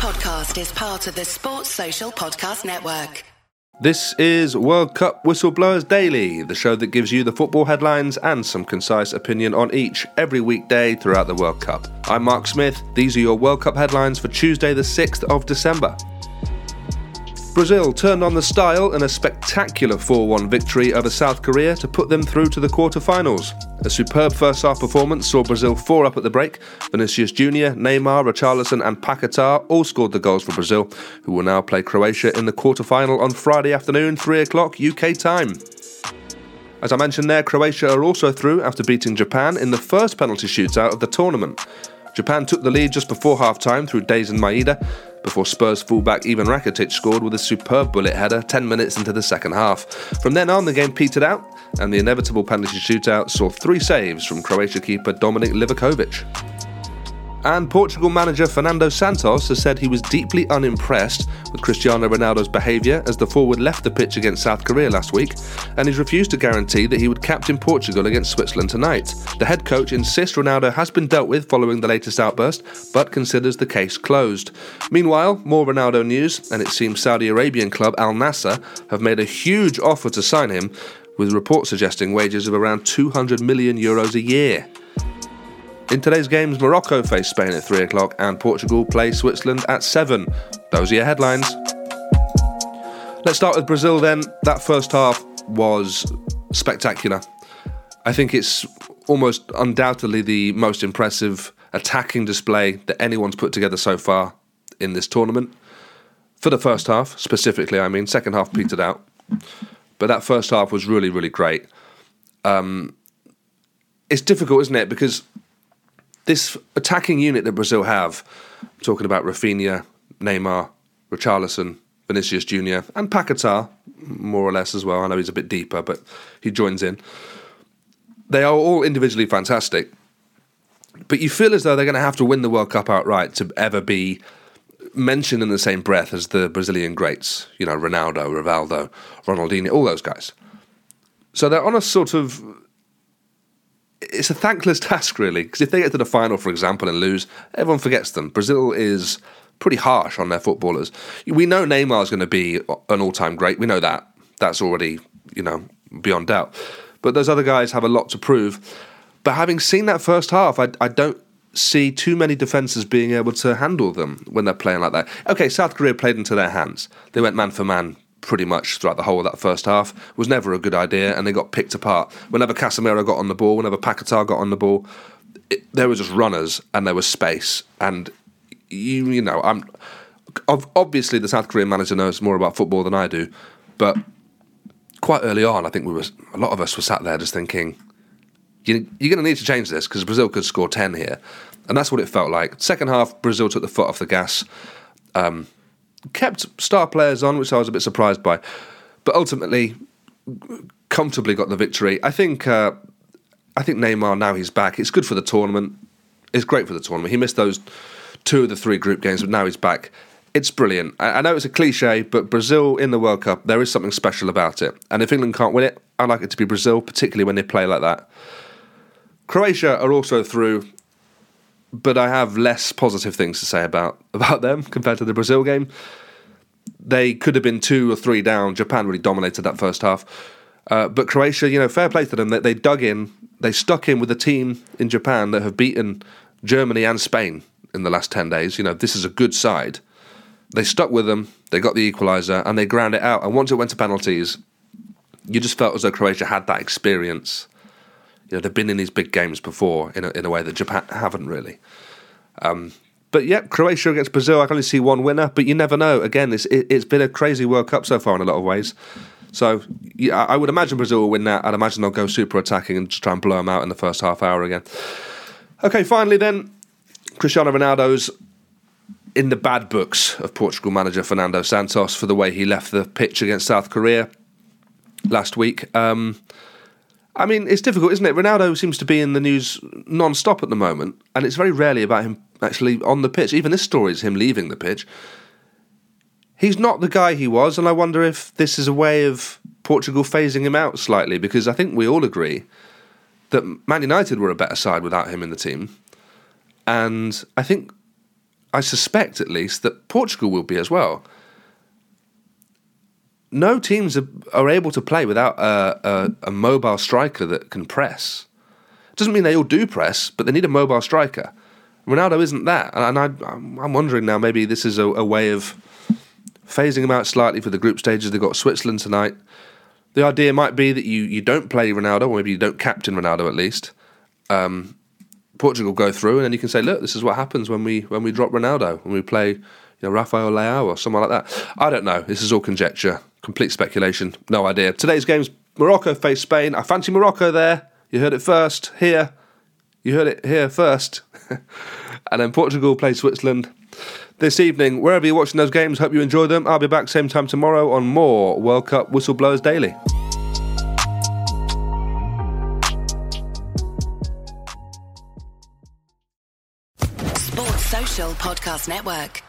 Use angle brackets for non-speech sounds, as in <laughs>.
podcast is part of the Sports Social Podcast Network. This is World Cup Whistleblowers Daily, the show that gives you the football headlines and some concise opinion on each every weekday throughout the World Cup. I'm Mark Smith. These are your World Cup headlines for Tuesday, the 6th of December. Brazil turned on the style in a spectacular 4 1 victory over South Korea to put them through to the quarter-finals. A superb first half performance saw Brazil 4 up at the break. Vinicius Jr., Neymar, Richarlison, and Paquetá all scored the goals for Brazil, who will now play Croatia in the quarter final on Friday afternoon, 3 o'clock UK time. As I mentioned there, Croatia are also through after beating Japan in the first penalty shootout of the tournament. Japan took the lead just before half time through Daizen Maeda, before Spurs fullback Ivan Rakitic scored with a superb bullet header 10 minutes into the second half. From then on, the game petered out, and the inevitable penalty shootout saw three saves from Croatia keeper Dominik Livakovic. And Portugal manager Fernando Santos has said he was deeply unimpressed with Cristiano Ronaldo's behaviour as the forward left the pitch against South Korea last week, and he's refused to guarantee that he would captain Portugal against Switzerland tonight. The head coach insists Ronaldo has been dealt with following the latest outburst, but considers the case closed. Meanwhile, more Ronaldo news, and it seems Saudi Arabian club Al Nassr have made a huge offer to sign him, with reports suggesting wages of around 200 million euros a year. In today's games, Morocco face Spain at 3 o'clock and Portugal play Switzerland at 7. Those are your headlines. Let's start with Brazil then. That first half was spectacular. I think it's almost undoubtedly the most impressive attacking display that anyone's put together so far in this tournament. For the first half, specifically, I mean, second half petered out. But that first half was really, really great. Um, it's difficult, isn't it? Because this attacking unit that Brazil have, talking about Rafinha, Neymar, Richarlison, Vinicius Jr., and Paquetá, more or less as well. I know he's a bit deeper, but he joins in. They are all individually fantastic, but you feel as though they're going to have to win the World Cup outright to ever be mentioned in the same breath as the Brazilian greats. You know, Ronaldo, Rivaldo, Ronaldinho, all those guys. So they're on a sort of it's a thankless <laughs> task, really, because if they get to the final, for example, and lose, everyone forgets them. Brazil is pretty harsh on their footballers. We know Neymar is going to be an all-time great. We know that. That's already, you know, beyond doubt. But those other guys have a lot to prove. But having seen that first half, I, I don't see too many defences being able to handle them when they're playing like that. Okay, South Korea played into their hands. They went man for man pretty much throughout the whole of that first half was never a good idea, and they got picked apart. Whenever Casemiro got on the ball, whenever Paquetá got on the ball, it, there was just runners and there was space. And you, you know, I'm obviously the South Korean manager knows more about football than I do, but quite early on, I think we were a lot of us were sat there just thinking, you, you're going to need to change this because Brazil could score ten here, and that's what it felt like. Second half, Brazil took the foot off the gas. Um, kept star players on, which I was a bit surprised by, but ultimately comfortably got the victory. I think uh, I think Neymar now he's back. It's good for the tournament. It's great for the tournament. He missed those two of the three group games, but now he's back. It's brilliant. I, I know it's a cliche, but Brazil in the World Cup, there is something special about it. And if England can't win it, I like it to be Brazil, particularly when they play like that. Croatia are also through but I have less positive things to say about <laughs> about them compared to the Brazil game. They could have been two or three down. Japan really dominated that first half. Uh, but Croatia, you know, fair play to them. They, they dug in, they stuck in with a team in Japan that have beaten Germany and Spain in the last 10 days. You know, this is a good side. They stuck with them, they got the equaliser, and they ground it out. And once it went to penalties, you just felt as though Croatia had that experience you know, they've been in these big games before in a, in a way that Japan haven't really. Um, but yeah, Croatia against Brazil, I can only see one winner, but you never know. Again, it's, it, has been a crazy World Cup so far in a lot of ways. So yeah, I would imagine Brazil will win that. I'd imagine they'll go super attacking and just try and blow them out in the first half hour again. Okay, finally then, Cristiano Ronaldo's in the bad books of Portugal manager Fernando Santos for the way he left the pitch against South Korea last week. Um, I mean, it's difficult, isn't it? Ronaldo seems to be in the news non-stop at the moment, and it's very rarely about him actually on the pitch. Even this story is him leaving the pitch. He's not the guy he was, and I wonder if this is a way of Portugal phasing him out slightly, because I think we all agree that Man United were a better side without him in the team. And I think I suspect at least that Portugal will be as well. No teams are, are able to play without a, a, a mobile striker that can press. Doesn't mean they all do press, but they need a mobile striker. Ronaldo isn't that, and I, am wondering now maybe this is a, a, way of phasing him out slightly for the group stages. They've got Switzerland tonight. The idea might be that you, you don't play Ronaldo, or maybe you don't captain Ronaldo at least. Um, Portugal go through, and then you can say, look, this is what happens when we when we drop Ronaldo, when we play you know, Rafael Leao or someone like that. I don't know. This is all conjecture, complete speculation, no idea. Today's games: Morocco face Spain. I fancy Morocco there. You heard it first here. You heard it here first. <laughs> and then Portugal play Switzerland this evening. Wherever you're watching those games, hope you enjoy them. I'll be back same time tomorrow on more World Cup Whistleblowers Daily. Sports Social Podcast Network.